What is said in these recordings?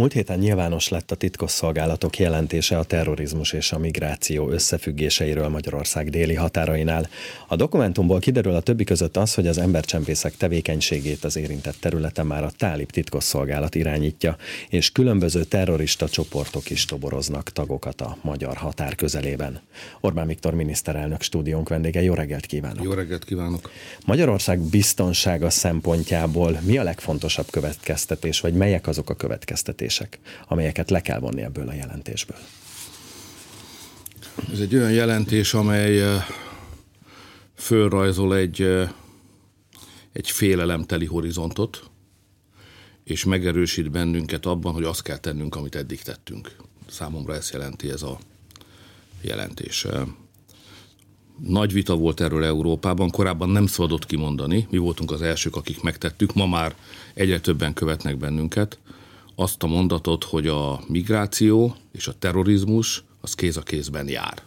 Múlt héten nyilvános lett a titkosszolgálatok jelentése a terrorizmus és a migráció összefüggéseiről Magyarország déli határainál. A dokumentumból kiderül a többi között az, hogy az embercsempészek tevékenységét az érintett területen már a tálib titkosszolgálat irányítja, és különböző terrorista csoportok is toboroznak tagokat a magyar határ közelében. Orbán Viktor miniszterelnök stúdiónk vendége, jó reggelt kívánok! Jó reggelt kívánok! Magyarország biztonsága szempontjából mi a legfontosabb következtetés, vagy melyek azok a következtetések? Következtetések, amelyeket le kell vonni ebből a jelentésből? Ez egy olyan jelentés, amely fölrajzol egy, egy félelemteli horizontot, és megerősít bennünket abban, hogy azt kell tennünk, amit eddig tettünk. Számomra ezt jelenti ez a jelentés. Nagy vita volt erről Európában, korábban nem szabadott kimondani, mi voltunk az elsők, akik megtettük, ma már egyre többen követnek bennünket azt a mondatot, hogy a migráció és a terrorizmus az kéz a kézben jár.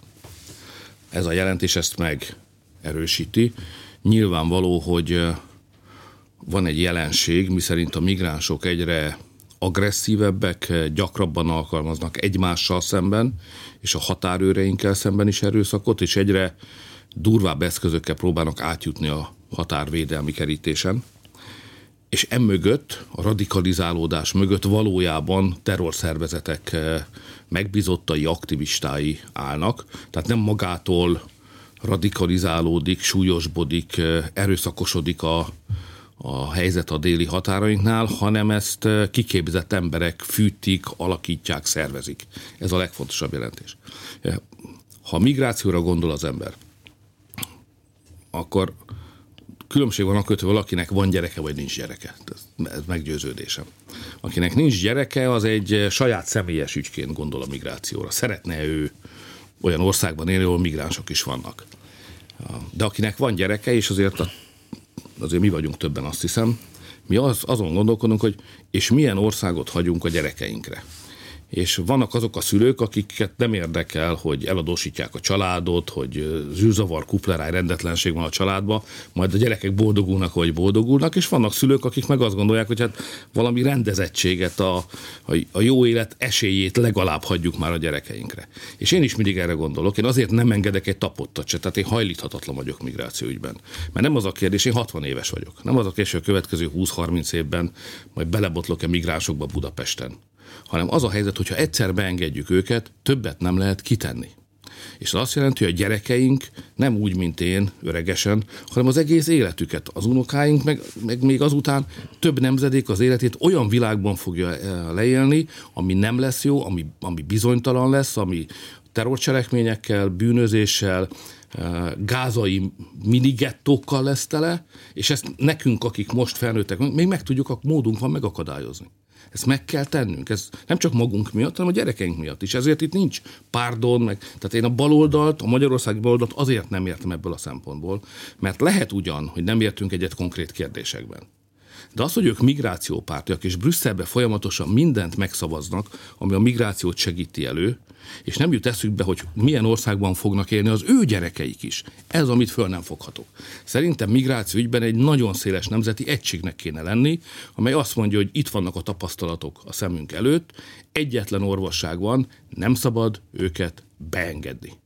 Ez a jelentés ezt megerősíti. Nyilvánvaló, hogy van egy jelenség, miszerint a migránsok egyre agresszívebbek, gyakrabban alkalmaznak egymással szemben, és a határőreinkkel szemben is erőszakot, és egyre durvább eszközökkel próbálnak átjutni a határvédelmi kerítésen és emögött, a radikalizálódás mögött valójában terrorszervezetek eh, megbizottai, aktivistái állnak. Tehát nem magától radikalizálódik, súlyosbodik, eh, erőszakosodik a, a helyzet a déli határainknál, hanem ezt eh, kiképzett emberek fűtik, alakítják, szervezik. Ez a legfontosabb jelentés. Ha migrációra gondol az ember, akkor különbség van akkor, hogy valakinek van gyereke, vagy nincs gyereke. Ez meggyőződésem. Akinek nincs gyereke, az egy saját személyes ügyként gondol a migrációra. Szeretne ő olyan országban élni, ahol migránsok is vannak. De akinek van gyereke, és azért, a, azért mi vagyunk többen, azt hiszem, mi az, azon gondolkodunk, hogy és milyen országot hagyunk a gyerekeinkre és vannak azok a szülők, akiket nem érdekel, hogy eladósítják a családot, hogy zűrzavar, kupleráj, rendetlenség van a családban, majd a gyerekek boldogulnak, vagy boldogulnak, és vannak szülők, akik meg azt gondolják, hogy hát valami rendezettséget, a, a, a jó élet esélyét legalább hagyjuk már a gyerekeinkre. És én is mindig erre gondolok, én azért nem engedek egy tapottat se, tehát én hajlíthatatlan vagyok migrációügyben. Mert nem az a kérdés, én 60 éves vagyok. Nem az a kérdés, hogy a következő 20-30 évben majd belebotlok-e migránsokba Budapesten hanem az a helyzet, hogyha egyszer beengedjük őket, többet nem lehet kitenni. És az azt jelenti, hogy a gyerekeink nem úgy, mint én, öregesen, hanem az egész életüket, az unokáink, meg, meg még azután több nemzedék az életét olyan világban fogja eh, leélni, ami nem lesz jó, ami, ami bizonytalan lesz, ami terrorcselekményekkel, bűnözéssel, eh, gázai minigettókkal lesz tele, és ezt nekünk, akik most felnőttek, még meg tudjuk, a módunk van megakadályozni. Ezt meg kell tennünk. Ez nem csak magunk miatt, hanem a gyerekeink miatt is. Ezért itt nincs párdon, meg, tehát én a baloldalt, a magyarországi baloldalt azért nem értem ebből a szempontból, mert lehet ugyan, hogy nem értünk egyet konkrét kérdésekben. De az, hogy ők migrációpártiak, és Brüsszelbe folyamatosan mindent megszavaznak, ami a migrációt segíti elő, és nem jut eszükbe, hogy milyen országban fognak élni az ő gyerekeik is. Ez, amit föl nem foghatok. Szerintem migráció ügyben egy nagyon széles nemzeti egységnek kéne lenni, amely azt mondja, hogy itt vannak a tapasztalatok a szemünk előtt, egyetlen orvosság van, nem szabad őket beengedni.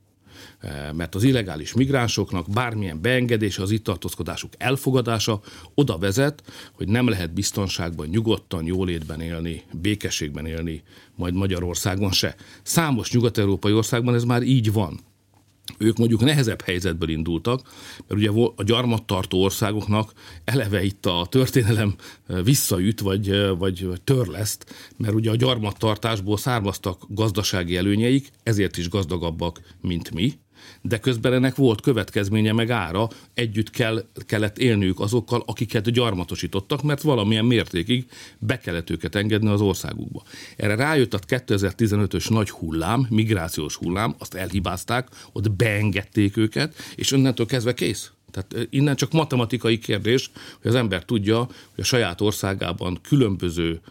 Eh, mert az illegális migránsoknak bármilyen beengedése, az itt tartózkodásuk elfogadása oda vezet, hogy nem lehet biztonságban, nyugodtan, jólétben élni, békességben élni, majd Magyarországon se. Számos nyugat-európai országban ez már így van ők mondjuk nehezebb helyzetből indultak, mert ugye a gyarmattartó országoknak eleve itt a történelem eh, visszaüt, vagy, eh, vagy törleszt, mert ugye a gyarmattartásból származtak gazdasági előnyeik, ezért is gazdagabbak, mint mi, de közben ennek volt következménye meg ára, együtt kell, kellett élniük azokkal, akiket gyarmatosítottak, mert valamilyen mértékig be kellett őket engedni az országukba. Erre rájött a 2015-ös nagy hullám, migrációs hullám, azt elhibázták, ott beengedték őket, és onnantól kezdve kész. Tehát innen csak matematikai kérdés, hogy az ember tudja, hogy a saját országában különböző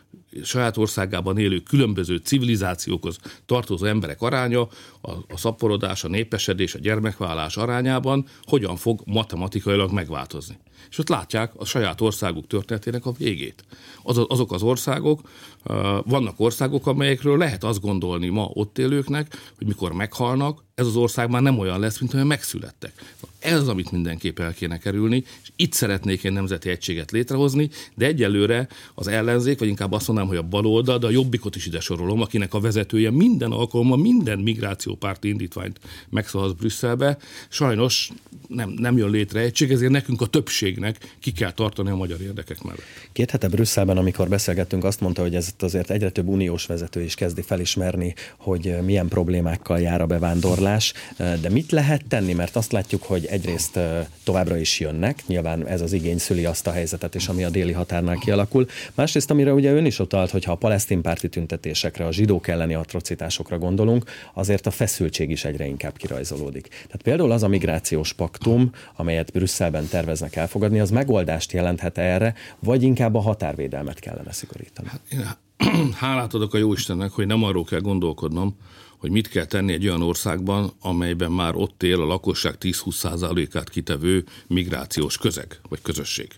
saját országában élő különböző civilizációkhoz tartozó emberek aránya, a, a szaporodás, a népesedés, a gyermekvállás arányában hogyan fog matematikailag megváltozni. És ott látják a saját országuk történetének a végét. Az, azok az országok, vannak országok, amelyekről lehet azt gondolni ma ott élőknek, hogy mikor meghalnak, ez az ország már nem olyan lesz, mint olyan megszülettek. Ez az, amit mindenképp el kéne kerülni, és itt szeretnék egy nemzeti egységet létrehozni, de egyelőre az ellenzék, vagy inkább azt mondanám, hogy a baloldal, de a jobbikot is ide sorolom, akinek a vezetője minden alkalommal minden migrációpárti indítványt megszavaz Brüsszelbe. Sajnos nem, nem jön létre egység, ezért nekünk a többségnek ki kell tartani a magyar érdekek mellett. Két hete Brüsszelben, amikor beszélgettünk, azt mondta, hogy ez azért egyre több uniós vezető is kezdi felismerni, hogy milyen problémákkal jár a bevándorlás. De mit lehet tenni? Mert azt látjuk, hogy egyrészt továbbra is jönnek, nyilván ez az igény szüli azt a helyzetet, és ami a déli határnál kialakul. Másrészt, amire ugye ön is utalt, hogy ha a palesztin párti tüntetésekre, a zsidók elleni atrocitásokra gondolunk, azért a feszültség is egyre inkább kirajzolódik. Tehát például az a migrációs paktum, amelyet Brüsszelben terveznek elfogadni, az megoldást jelenthet erre, vagy inkább a határvédelmet kellene szigorítani? Hát én hálát adok a Jóistennek, hogy nem arról kell gondolkodnom, hogy mit kell tenni egy olyan országban, amelyben már ott él a lakosság 10-20%-át kitevő migrációs közeg, vagy közösség.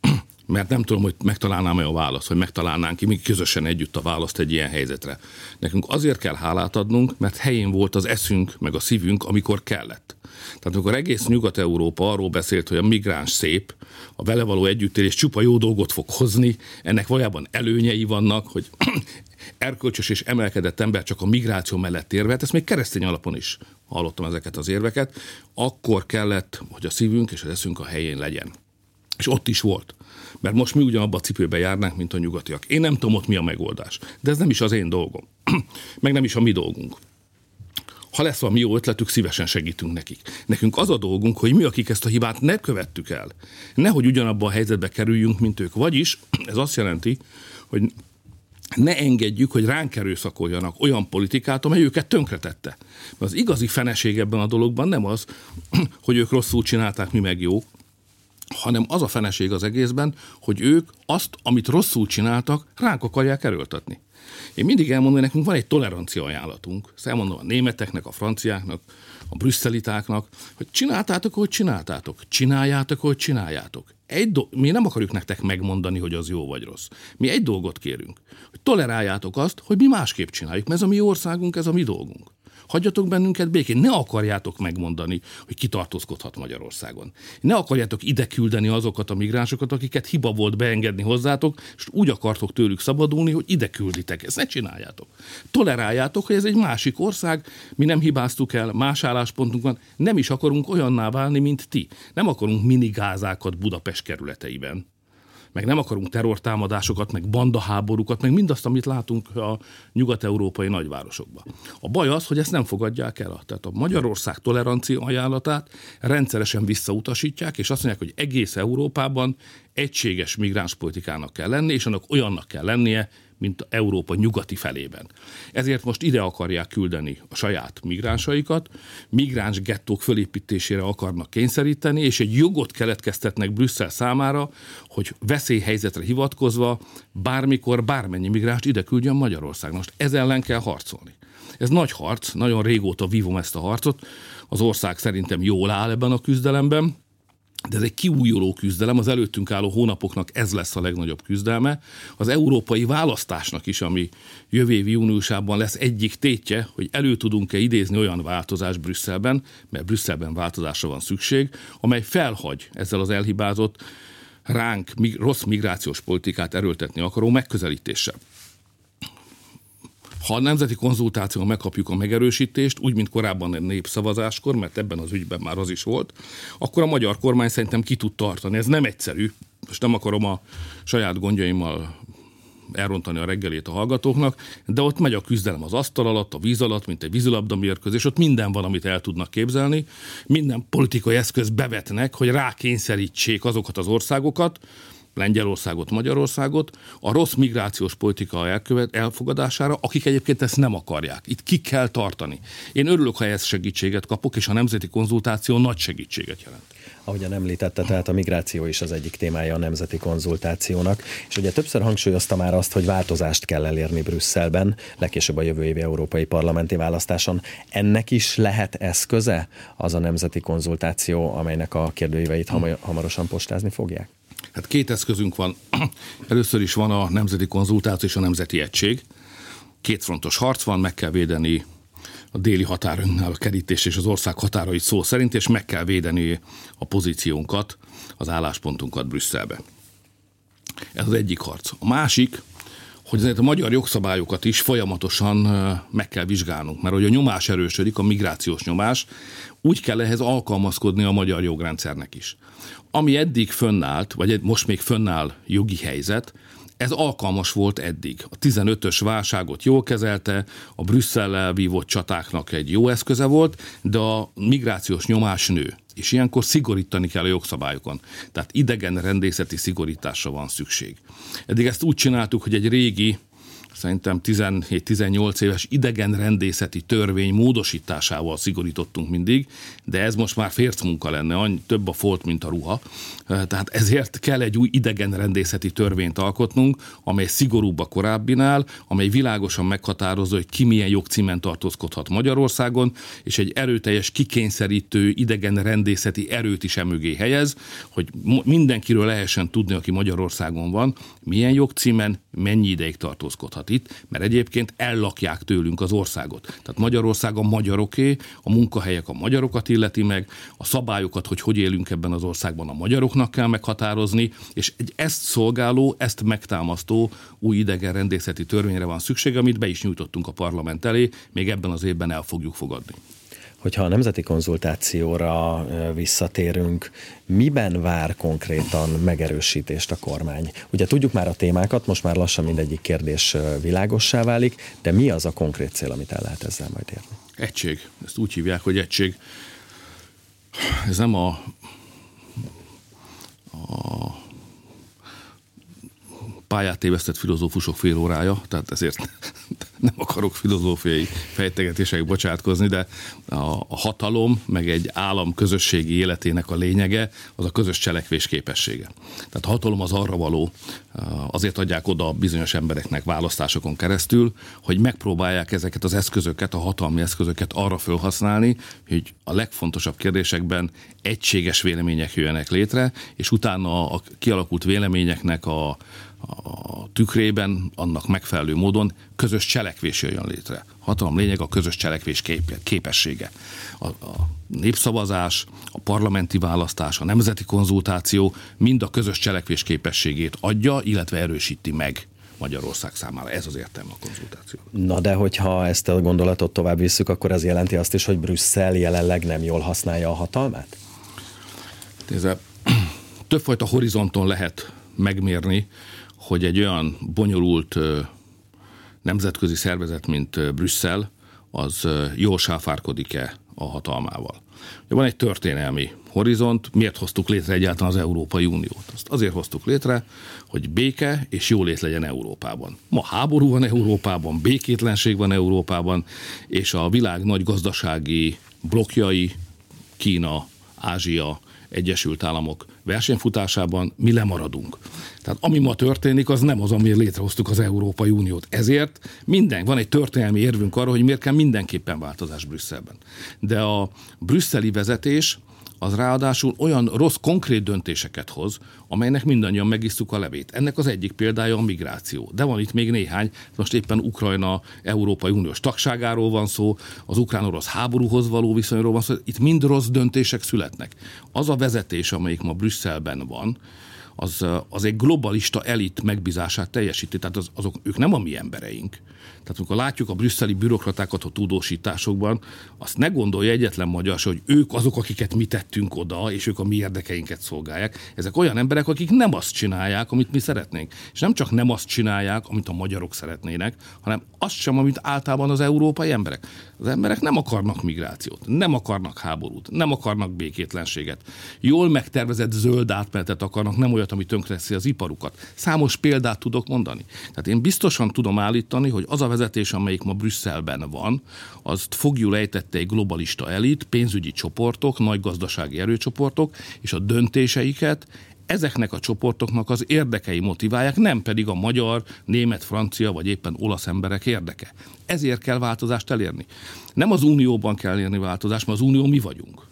Mert nem tudom, hogy megtalálnám-e a választ, hogy megtalálnánk ki mi közösen együtt a választ egy ilyen helyzetre. Nekünk azért kell hálát adnunk, mert helyén volt az eszünk, meg a szívünk, amikor kellett. Tehát amikor egész Nyugat-Európa arról beszélt, hogy a migráns szép, a vele való együttélés csupa jó dolgot fog hozni, ennek valójában előnyei vannak, hogy erkölcsös és emelkedett ember csak a migráció mellett érvet, ezt még keresztény alapon is hallottam ezeket az érveket, akkor kellett, hogy a szívünk és az eszünk a helyén legyen. És ott is volt. Mert most mi ugyanabba a cipőbe járnánk, mint a nyugatiak. Én nem tudom ott mi a megoldás. De ez nem is az én dolgom. Meg nem is a mi dolgunk. Ha lesz valami jó ötletük, szívesen segítünk nekik. Nekünk az a dolgunk, hogy mi, akik ezt a hibát ne követtük el, nehogy ugyanabban a helyzetbe kerüljünk, mint ők. Vagyis ez azt jelenti, hogy ne engedjük, hogy ránk erőszakoljanak olyan politikát, amely őket tönkretette. Mert az igazi feneség ebben a dologban nem az, hogy ők rosszul csinálták, mi meg jók, hanem az a feneség az egészben, hogy ők azt, amit rosszul csináltak, ránk akarják erőltetni. Én mindig elmondom, hogy nekünk van egy tolerancia ajánlatunk. Ezt elmondom a németeknek, a franciáknak, a brüsszelitáknak, hogy csináltátok, hogy csináltátok. Csináljátok, hogy csináljátok. Egy do- mi nem akarjuk nektek megmondani, hogy az jó vagy rossz. Mi egy dolgot kérünk, hogy toleráljátok azt, hogy mi másképp csináljuk, mert ez a mi országunk, ez a mi dolgunk. Hagyjatok bennünket békén, ne akarjátok megmondani, hogy kitartózkodhat Magyarországon. Ne akarjátok ide küldeni azokat a migránsokat, akiket hiba volt beengedni hozzátok, és úgy akartok tőlük szabadulni, hogy ide külditek. Ezt ne csináljátok. Toleráljátok, hogy ez egy másik ország, mi nem hibáztuk el, más álláspontunk van, nem is akarunk olyanná válni, mint ti. Nem akarunk minigázákat Budapest kerületeiben meg nem akarunk terrortámadásokat, meg bandaháborúkat, meg mindazt, amit látunk a nyugat-európai nagyvárosokban. A baj az, hogy ezt nem fogadják el. Tehát a Magyarország tolerancia ajánlatát rendszeresen visszautasítják, és azt mondják, hogy egész Európában egységes migránspolitikának kell lenni, és annak olyannak kell lennie, mint Európa nyugati felében. Ezért most ide akarják küldeni a saját migránsaikat, migráns gettók fölépítésére akarnak kényszeríteni, és egy jogot keletkeztetnek Brüsszel számára, hogy veszélyhelyzetre hivatkozva bármikor bármennyi migránst ide küldjön Magyarország. Most ez ellen kell harcolni. Ez nagy harc, nagyon régóta vívom ezt a harcot. Az ország szerintem jól áll ebben a küzdelemben, de ez egy kiújuló küzdelem, az előttünk álló hónapoknak ez lesz a legnagyobb küzdelme. Az európai választásnak is, ami jövő év júniusában lesz egyik tétje, hogy elő tudunk-e idézni olyan változás Brüsszelben, mert Brüsszelben változásra van szükség, amely felhagy ezzel az elhibázott ránk rossz migrációs politikát erőltetni akaró megközelítéssel. Ha a nemzeti konzultáción megkapjuk a megerősítést, úgy, mint korábban egy népszavazáskor, mert ebben az ügyben már az is volt, akkor a magyar kormány szerintem ki tud tartani. Ez nem egyszerű. Most nem akarom a saját gondjaimmal elrontani a reggelét a hallgatóknak, de ott megy a küzdelem az asztal alatt, a víz alatt, mint egy vízilabda mérkőzés, ott minden van, amit el tudnak képzelni, minden politikai eszköz bevetnek, hogy rákényszerítsék azokat az országokat, Lengyelországot, Magyarországot a rossz migrációs politika elkövet, elfogadására, akik egyébként ezt nem akarják. Itt ki kell tartani. Én örülök, ha ezt segítséget kapok, és a nemzeti konzultáció nagy segítséget jelent. Ahogyan említette, tehát a migráció is az egyik témája a nemzeti konzultációnak, és ugye többször hangsúlyozta már azt, hogy változást kell elérni Brüsszelben, legkésőbb a jövő évi európai parlamenti választáson. Ennek is lehet eszköze az a nemzeti konzultáció, amelynek a kérdőíveit hamarosan postázni fogják? Hát két eszközünk van. Először is van a nemzeti konzultáció és a nemzeti egység. Kétfrontos harc van, meg kell védeni a déli határunknál a kerítés és az ország határait szó szerint, és meg kell védeni a pozíciónkat, az álláspontunkat Brüsszelbe. Ez az egyik harc. A másik, hogy ezért a magyar jogszabályokat is folyamatosan meg kell vizsgálnunk, mert hogy a nyomás erősödik, a migrációs nyomás, úgy kell ehhez alkalmazkodni a magyar jogrendszernek is. Ami eddig fönnállt, vagy most még fönnáll jogi helyzet, ez alkalmas volt eddig. A 15-ös válságot jól kezelte, a Brüsszellel vívott csatáknak egy jó eszköze volt, de a migrációs nyomás nő. És ilyenkor szigorítani kell a jogszabályokon. Tehát idegen rendészeti szigorításra van szükség. Eddig ezt úgy csináltuk, hogy egy régi szerintem 17-18 éves idegen rendészeti törvény módosításával szigorítottunk mindig, de ez most már férc munka lenne, annyi, több a folt, mint a ruha. Tehát ezért kell egy új idegen rendészeti törvényt alkotnunk, amely szigorúbb a korábbinál, amely világosan meghatározza, hogy ki milyen jogcímen tartózkodhat Magyarországon, és egy erőteljes, kikényszerítő idegen rendészeti erőt is emögé helyez, hogy mindenkiről lehessen tudni, aki Magyarországon van, milyen jogcímen, mennyi ideig tartózkodhat itt, mert egyébként ellakják tőlünk az országot. Tehát Magyarország a magyaroké, a munkahelyek a magyarokat illeti meg, a szabályokat, hogy hogy élünk ebben az országban a magyaroknak kell meghatározni, és egy ezt szolgáló, ezt megtámasztó új idegenrendészeti törvényre van szükség, amit be is nyújtottunk a parlament elé, még ebben az évben el fogjuk fogadni. Hogyha a nemzeti konzultációra visszatérünk, miben vár konkrétan megerősítést a kormány? Ugye tudjuk már a témákat, most már lassan mindegyik kérdés világossá válik, de mi az a konkrét cél, amit el lehet ezzel majd érni? Egység. Ezt úgy hívják, hogy egység. Ez nem a, a pályát tévesztett filozófusok fél órája, tehát ezért nem akarok filozófiai fejtegetések bocsátkozni, de a, hatalom, meg egy állam közösségi életének a lényege, az a közös cselekvés képessége. Tehát a hatalom az arra való, azért adják oda bizonyos embereknek választásokon keresztül, hogy megpróbálják ezeket az eszközöket, a hatalmi eszközöket arra felhasználni, hogy a legfontosabb kérdésekben egységes vélemények jöjjenek létre, és utána a kialakult véleményeknek a, a tükrében annak megfelelő módon közös cselekvés jöjjön létre. Hatalom lényeg a közös cselekvés kép- képessége. A, a népszavazás, a parlamenti választás, a nemzeti konzultáció mind a közös cselekvés képességét adja, illetve erősíti meg. Magyarország számára. Ez az értelme a konzultáció. Na de hogyha ezt a gondolatot tovább visszük, akkor ez jelenti azt is, hogy Brüsszel jelenleg nem jól használja a hatalmát? Nézze, többfajta horizonton lehet megmérni hogy egy olyan bonyolult nemzetközi szervezet, mint Brüsszel, az jól sáfárkodik-e a hatalmával. Van egy történelmi horizont, miért hoztuk létre egyáltalán az Európai Uniót? Azt azért hoztuk létre, hogy béke és jólét legyen Európában. Ma háború van Európában, békétlenség van Európában, és a világ nagy gazdasági blokkjai, Kína, Ázsia, Egyesült Államok versenyfutásában mi lemaradunk. Tehát ami ma történik, az nem az, amiért létrehoztuk az Európai Uniót. Ezért minden, van egy történelmi érvünk arra, hogy miért kell mindenképpen változás Brüsszelben. De a brüsszeli vezetés az ráadásul olyan rossz konkrét döntéseket hoz, amelynek mindannyian megisztuk a levét. Ennek az egyik példája a migráció. De van itt még néhány, most éppen Ukrajna Európai Uniós tagságáról van szó, az ukrán-orosz háborúhoz való viszonyról van szó, itt mind rossz döntések születnek. Az a vezetés, amelyik ma Brüsszelben van, az, az egy globalista elit megbízását teljesíti. Tehát az, azok, ők nem a mi embereink. Tehát amikor látjuk a brüsszeli bürokratákat a tudósításokban, azt ne gondolja egyetlen magyar, hogy ők azok, akiket mi tettünk oda, és ők a mi érdekeinket szolgálják. Ezek olyan emberek, akik nem azt csinálják, amit mi szeretnénk. És nem csak nem azt csinálják, amit a magyarok szeretnének, hanem azt sem, amit általában az európai emberek. Az emberek nem akarnak migrációt, nem akarnak háborút, nem akarnak békétlenséget. Jól megtervezett zöld átmenetet akarnak, nem olyat, olyat, ami tönkreteszi az iparukat. Számos példát tudok mondani. Tehát én biztosan tudom állítani, hogy az a vezetés, amelyik ma Brüsszelben van, azt fogjul ejtette egy globalista elit, pénzügyi csoportok, nagy gazdasági erőcsoportok, és a döntéseiket ezeknek a csoportoknak az érdekei motiválják, nem pedig a magyar, német, francia vagy éppen olasz emberek érdeke. Ezért kell változást elérni. Nem az unióban kell elérni változást, mert az unió mi vagyunk.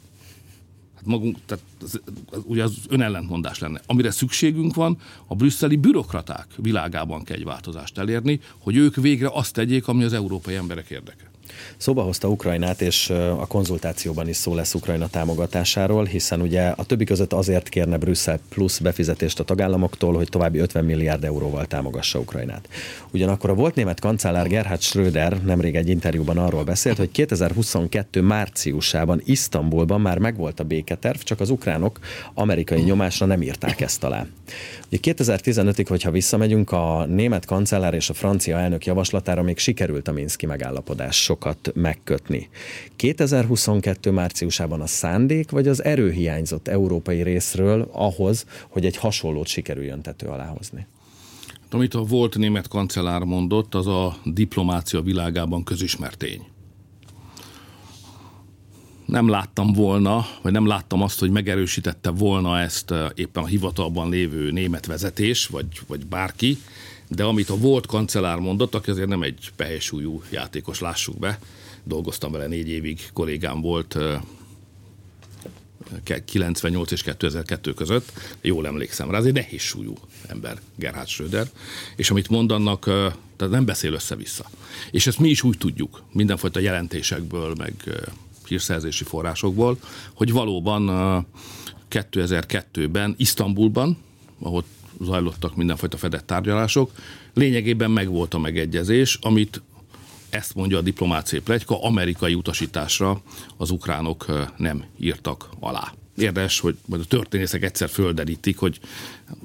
Magunk, tehát az, az, ugye az önellentmondás lenne. Amire szükségünk van, a brüsszeli bürokraták világában kell egy változást elérni, hogy ők végre azt tegyék, ami az európai emberek érdeke. Szóba hozta Ukrajnát, és a konzultációban is szó lesz Ukrajna támogatásáról, hiszen ugye a többi között azért kérne Brüsszel plusz befizetést a tagállamoktól, hogy további 50 milliárd euróval támogassa Ukrajnát. Ugyanakkor a volt német kancellár Gerhard Schröder nemrég egy interjúban arról beszélt, hogy 2022 márciusában Isztambulban már megvolt a béketerv, csak az ukránok amerikai nyomásra nem írták ezt alá. Ugye 2015-ig, hogyha visszamegyünk, a német kancellár és a francia elnök javaslatára még sikerült a Minszki megállapodás sokat megkötni. 2022 márciusában a szándék vagy az erő hiányzott európai részről ahhoz, hogy egy hasonlót sikerüljön tető alá hozni? Amit a volt német kancellár mondott, az a diplomácia világában közismert tény nem láttam volna, vagy nem láttam azt, hogy megerősítette volna ezt eh, éppen a hivatalban lévő német vezetés, vagy, vagy bárki, de amit a volt kancellár mondott, aki azért nem egy pehesúlyú játékos, lássuk be, dolgoztam vele négy évig, kollégám volt 98 eh, és 2002 között, jól emlékszem rá, ez egy nehéz súlyú ember, Gerhard Schröder, és amit mondanak, eh, tehát nem beszél össze-vissza. És ezt mi is úgy tudjuk, mindenfajta jelentésekből, meg hírszerzési forrásokból, hogy valóban 2002-ben Isztambulban, ahol zajlottak mindenfajta fedett tárgyalások, lényegében megvolt a megegyezés, amit ezt mondja a diplomáciai plegyka, amerikai utasításra az ukránok nem írtak alá. Érdes, hogy majd a történészek egyszer földerítik, hogy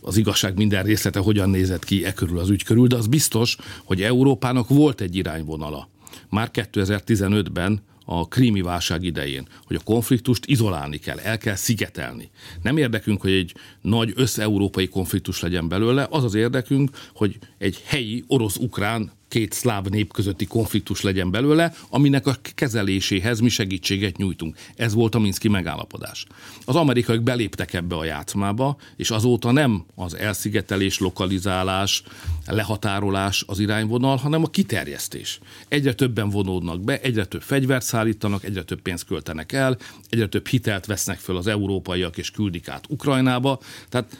az igazság minden részlete hogyan nézett ki e körül az ügy körül, de az biztos, hogy Európának volt egy irányvonala. Már 2015-ben a krími válság idején, hogy a konfliktust izolálni kell, el kell szigetelni. Nem érdekünk, hogy egy nagy összeurópai konfliktus legyen belőle, az az érdekünk, hogy egy helyi orosz-ukrán két szláv nép közötti konfliktus legyen belőle, aminek a kezeléséhez mi segítséget nyújtunk. Ez volt a Minszki megállapodás. Az amerikaiak beléptek ebbe a játszmába, és azóta nem az elszigetelés, lokalizálás, lehatárolás az irányvonal, hanem a kiterjesztés. Egyre többen vonódnak be, egyre több fegyvert szállítanak, egyre több pénzt költenek el, egyre több hitelt vesznek föl az európaiak és küldik át Ukrajnába. Tehát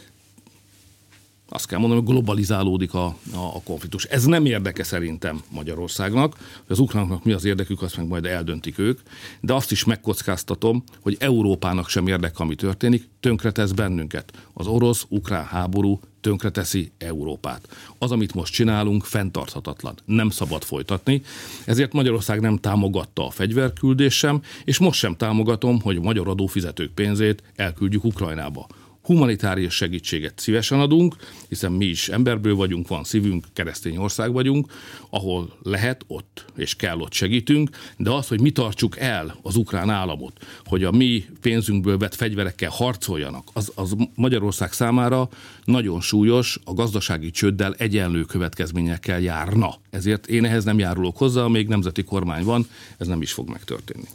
azt kell mondanom, hogy globalizálódik a, a, a konfliktus. Ez nem érdeke szerintem Magyarországnak, az ukránoknak mi az érdekük, azt meg majd eldöntik ők, de azt is megkockáztatom, hogy Európának sem érdeke, ami történik, tönkretesz bennünket. Az orosz-ukrán háború tönkreteszi Európát. Az, amit most csinálunk, fenntarthatatlan. Nem szabad folytatni. Ezért Magyarország nem támogatta a fegyverküldés sem, és most sem támogatom, hogy magyar adófizetők pénzét elküldjük Ukrajnába humanitárius segítséget szívesen adunk, hiszen mi is emberből vagyunk, van szívünk, keresztény ország vagyunk, ahol lehet, ott és kell, ott segítünk, de az, hogy mi tartsuk el az ukrán államot, hogy a mi pénzünkből vett fegyverekkel harcoljanak, az, az Magyarország számára nagyon súlyos, a gazdasági csőddel egyenlő következményekkel járna. Ezért én ehhez nem járulok hozzá, még nemzeti kormány van, ez nem is fog megtörténni.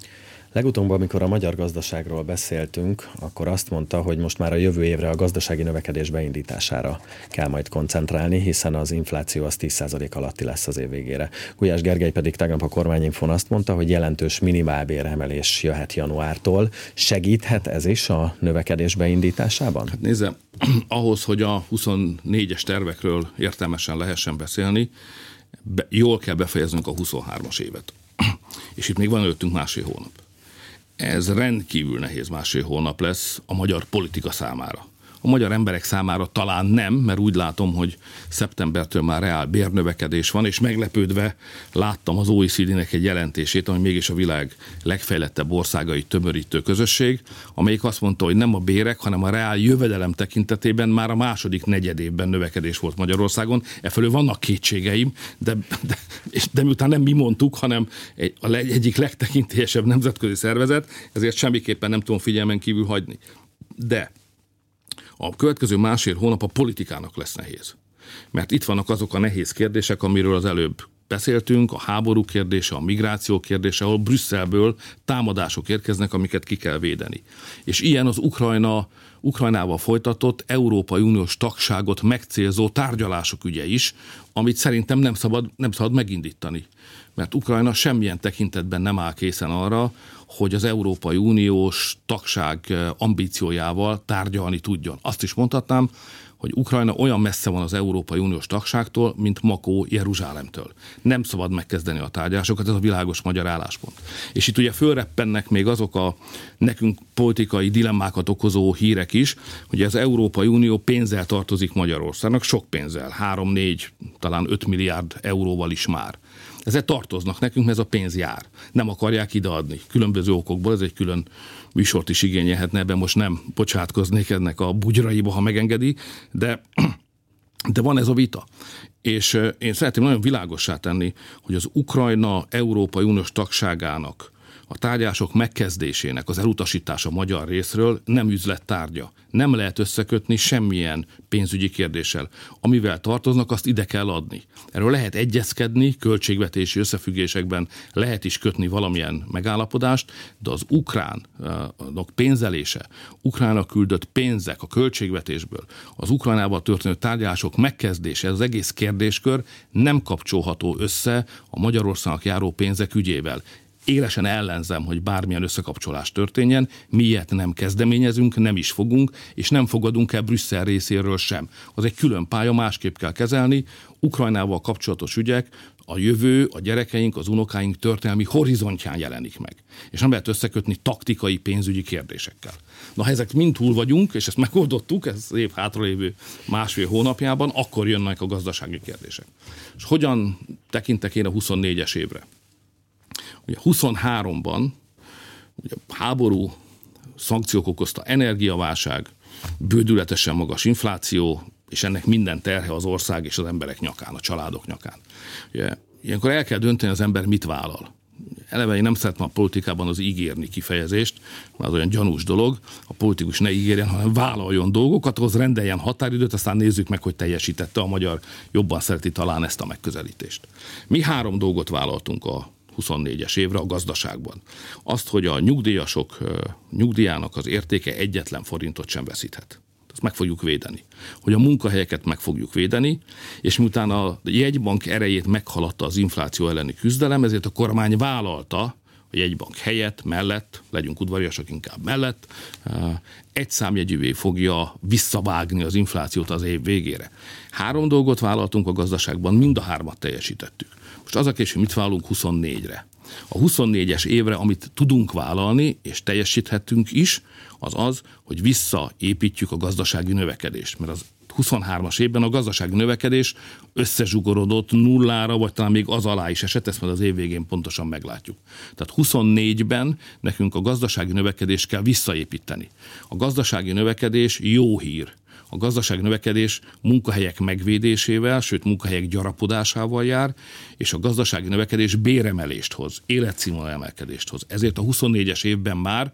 Legutóbb, amikor a magyar gazdaságról beszéltünk, akkor azt mondta, hogy most már a jövő évre a gazdasági növekedés beindítására kell majd koncentrálni, hiszen az infláció az 10% alatti lesz az év végére. Gulyás Gergely pedig tegnap a kormányinfon azt mondta, hogy jelentős minimálbéremelés jöhet januártól. Segíthet ez is a növekedés beindításában? Hát nézze, ahhoz, hogy a 24-es tervekről értelmesen lehessen beszélni, be, jól kell befejeznünk a 23-as évet. És itt még van előttünk másfél hónap. Ez rendkívül nehéz másfél hónap lesz a magyar politika számára. A magyar emberek számára talán nem, mert úgy látom, hogy szeptembertől már reál bérnövekedés van, és meglepődve láttam az OECD-nek egy jelentését, ami mégis a világ legfejlettebb országai tömörítő közösség, amelyik azt mondta, hogy nem a bérek, hanem a reál jövedelem tekintetében már a második negyedévben növekedés volt Magyarországon. Efelől vannak kétségeim, de, de, és, de miután nem mi mondtuk, hanem egy, a leg, egyik legtekintélyesebb nemzetközi szervezet, ezért semmiképpen nem tudom figyelmen kívül hagyni. De A következő másfél hónap a politikának lesz nehéz. Mert itt vannak azok a nehéz kérdések, amiről az előbb beszéltünk, a háború kérdése, a migráció kérdése, ahol Brüsszelből támadások érkeznek, amiket ki kell védeni. És ilyen az Ukrajna, Ukrajnával folytatott Európai Uniós tagságot megcélzó tárgyalások ügye is, amit szerintem nem szabad, nem szabad megindítani. Mert Ukrajna semmilyen tekintetben nem áll készen arra, hogy az Európai Uniós tagság ambíciójával tárgyalni tudjon. Azt is mondhatnám, hogy Ukrajna olyan messze van az Európai Uniós tagságtól, mint Makó Jeruzsálemtől. Nem szabad megkezdeni a tárgyalásokat, ez a világos magyar álláspont. És itt ugye fölreppennek még azok a nekünk politikai dilemmákat okozó hírek is, hogy az Európai Unió pénzzel tartozik Magyarországnak, sok pénzzel, 3-4, talán 5 milliárd euróval is már. Ezzel tartoznak nekünk, mert ez a pénz jár. Nem akarják ideadni. Különböző okokból, ez egy külön műsort is igényelhetne, ebben most nem bocsátkoznék ennek a bugyraiba, ha megengedi, de, de van ez a vita. És én szeretném nagyon világossá tenni, hogy az Ukrajna Európai Uniós tagságának a tárgyások megkezdésének az elutasítása magyar részről nem üzlettárgya. Nem lehet összekötni semmilyen pénzügyi kérdéssel. Amivel tartoznak, azt ide kell adni. Erről lehet egyezkedni, költségvetési összefüggésekben lehet is kötni valamilyen megállapodást, de az ukránok pénzelése, Ukrának küldött pénzek a költségvetésből, az Ukránával történő tárgyalások megkezdése, ez az egész kérdéskör nem kapcsolható össze a Magyarországnak járó pénzek ügyével élesen ellenzem, hogy bármilyen összekapcsolás történjen, mi ilyet nem kezdeményezünk, nem is fogunk, és nem fogadunk el Brüsszel részéről sem. Az egy külön pálya, másképp kell kezelni. Ukrajnával kapcsolatos ügyek a jövő, a gyerekeink, az unokáink történelmi horizontján jelenik meg. És nem lehet összekötni taktikai, pénzügyi kérdésekkel. Na, ha ezek mind túl vagyunk, és ezt megoldottuk, ez év hátralévő másfél hónapjában, akkor jönnek a gazdasági kérdések. És hogyan tekintek én a 24-es évre? Ugye 23-ban ugye háború, szankciók okozta energiaválság, bődületesen magas infláció, és ennek minden terhe az ország és az emberek nyakán, a családok nyakán. Ugye, ilyenkor el kell dönteni az ember, mit vállal. Eleve én nem szeretem a politikában az ígérni kifejezést, mert az olyan gyanús dolog. A politikus ne ígérjen, hanem vállaljon dolgokat, az rendeljen határidőt, aztán nézzük meg, hogy teljesítette a magyar, jobban szereti talán ezt a megközelítést. Mi három dolgot vállaltunk a 24-es évre a gazdaságban. Azt, hogy a nyugdíjasok nyugdíjának az értéke egyetlen forintot sem veszíthet. Ezt meg fogjuk védeni. Hogy a munkahelyeket meg fogjuk védeni, és miután a jegybank erejét meghaladta az infláció elleni küzdelem, ezért a kormány vállalta, a jegybank helyett, mellett, legyünk udvariasak inkább mellett, egy számjegyűvé fogja visszavágni az inflációt az év végére. Három dolgot vállaltunk a gazdaságban, mind a hármat teljesítettük. Most az a kérdés, hogy mit vállalunk 24-re. A 24-es évre, amit tudunk vállalni, és teljesíthetünk is, az az, hogy visszaépítjük a gazdasági növekedést. Mert az 23-as évben a gazdasági növekedés összezsugorodott nullára, vagy talán még az alá is esett, ezt majd az év végén pontosan meglátjuk. Tehát 24-ben nekünk a gazdasági növekedést kell visszaépíteni. A gazdasági növekedés jó hír a gazdaság növekedés munkahelyek megvédésével, sőt munkahelyek gyarapodásával jár, és a gazdasági növekedés béremelést hoz, életszínvonal emelkedést hoz. Ezért a 24-es évben már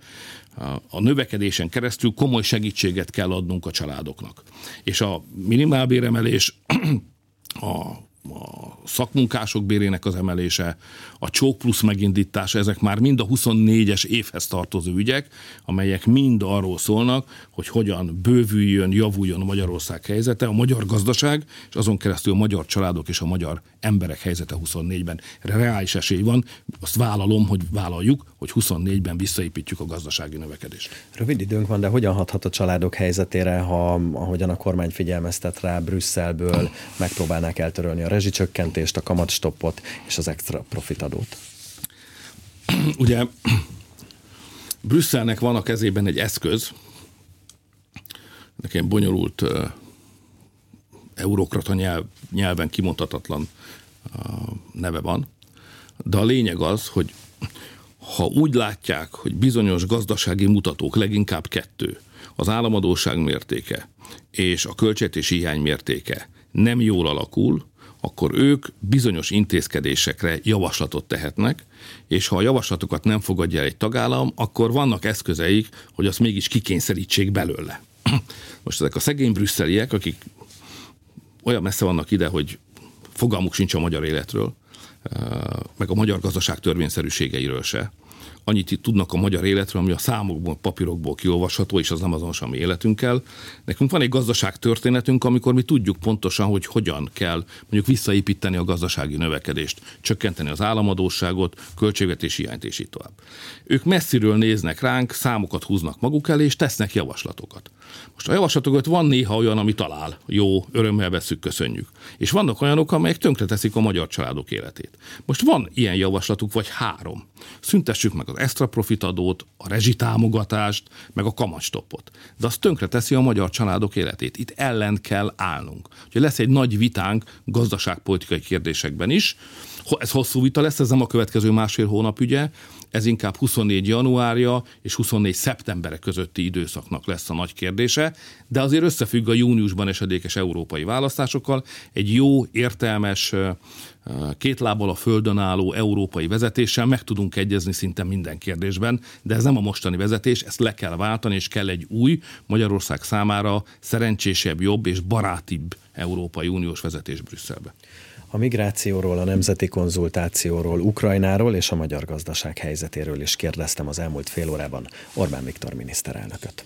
a növekedésen keresztül komoly segítséget kell adnunk a családoknak. És a minimálbéremelés a a szakmunkások bérének az emelése, a csók plusz megindítása, ezek már mind a 24-es évhez tartozó ügyek, amelyek mind arról szólnak, hogy hogyan bővüljön, javuljon a Magyarország helyzete, a magyar gazdaság, és azon keresztül a magyar családok és a magyar emberek helyzete 24-ben. Reális esély van, azt vállalom, hogy vállaljuk, hogy 24-ben visszaépítjük a gazdasági növekedést. Rövid időnk van, de hogyan hathat a családok helyzetére, ha ahogyan a kormány figyelmeztet rá Brüsszelből, megpróbálnák eltörölni a rezsicsökkentést, a kamatstoppot és az extra profitadót? Ugye Brüsszelnek van a kezében egy eszköz, nekem bonyolult uh, eurokrata nyelv, nyelven kimondhatatlan neve van, de a lényeg az, hogy ha úgy látják, hogy bizonyos gazdasági mutatók, leginkább kettő, az államadóság mértéke és a költségvetési hiány mértéke nem jól alakul, akkor ők bizonyos intézkedésekre javaslatot tehetnek, és ha a javaslatokat nem fogadja el egy tagállam, akkor vannak eszközeik, hogy azt mégis kikényszerítsék belőle. Most ezek a szegény brüsszeliek, akik olyan messze vannak ide, hogy fogalmuk sincs a magyar életről, meg a magyar gazdaság törvényszerűségeiről se. Annyit itt tudnak a magyar életről, ami a számokból, papírokból kiolvasható, és az nem azonos a mi életünkkel. Nekünk van egy gazdaság történetünk, amikor mi tudjuk pontosan, hogy hogyan kell mondjuk visszaépíteni a gazdasági növekedést, csökkenteni az államadóságot, költségvetési hiányt és így tovább. Ők messziről néznek ránk, számokat húznak maguk elé, és tesznek javaslatokat. Most a javaslatokat van néha olyan, ami talál. Jó, örömmel veszük, köszönjük. És vannak olyanok, amelyek tönkreteszik a magyar családok életét. Most van ilyen javaslatuk, vagy három. Szüntessük meg az extra profit adót, a rezsitámogatást, meg a kamatstoppot. De az tönkreteszi a magyar családok életét. Itt ellen kell állnunk. Úgyhogy lesz egy nagy vitánk gazdaságpolitikai kérdésekben is. Ez hosszú vita lesz, ez nem a következő másfél hónap ügye, ez inkább 24 januárja és 24 szeptembere közötti időszaknak lesz a nagy kérdése, de azért összefügg a júniusban esedékes európai választásokkal. Egy jó, értelmes, két lábbal a földön álló európai vezetéssel meg tudunk egyezni szinte minden kérdésben, de ez nem a mostani vezetés, ezt le kell váltani, és kell egy új Magyarország számára szerencsésebb, jobb és barátibb Európai Uniós vezetés Brüsszelbe. A migrációról, a nemzeti konzultációról, Ukrajnáról és a magyar gazdaság helyzetéről is kérdeztem az elmúlt fél órában Orbán Viktor miniszterelnököt.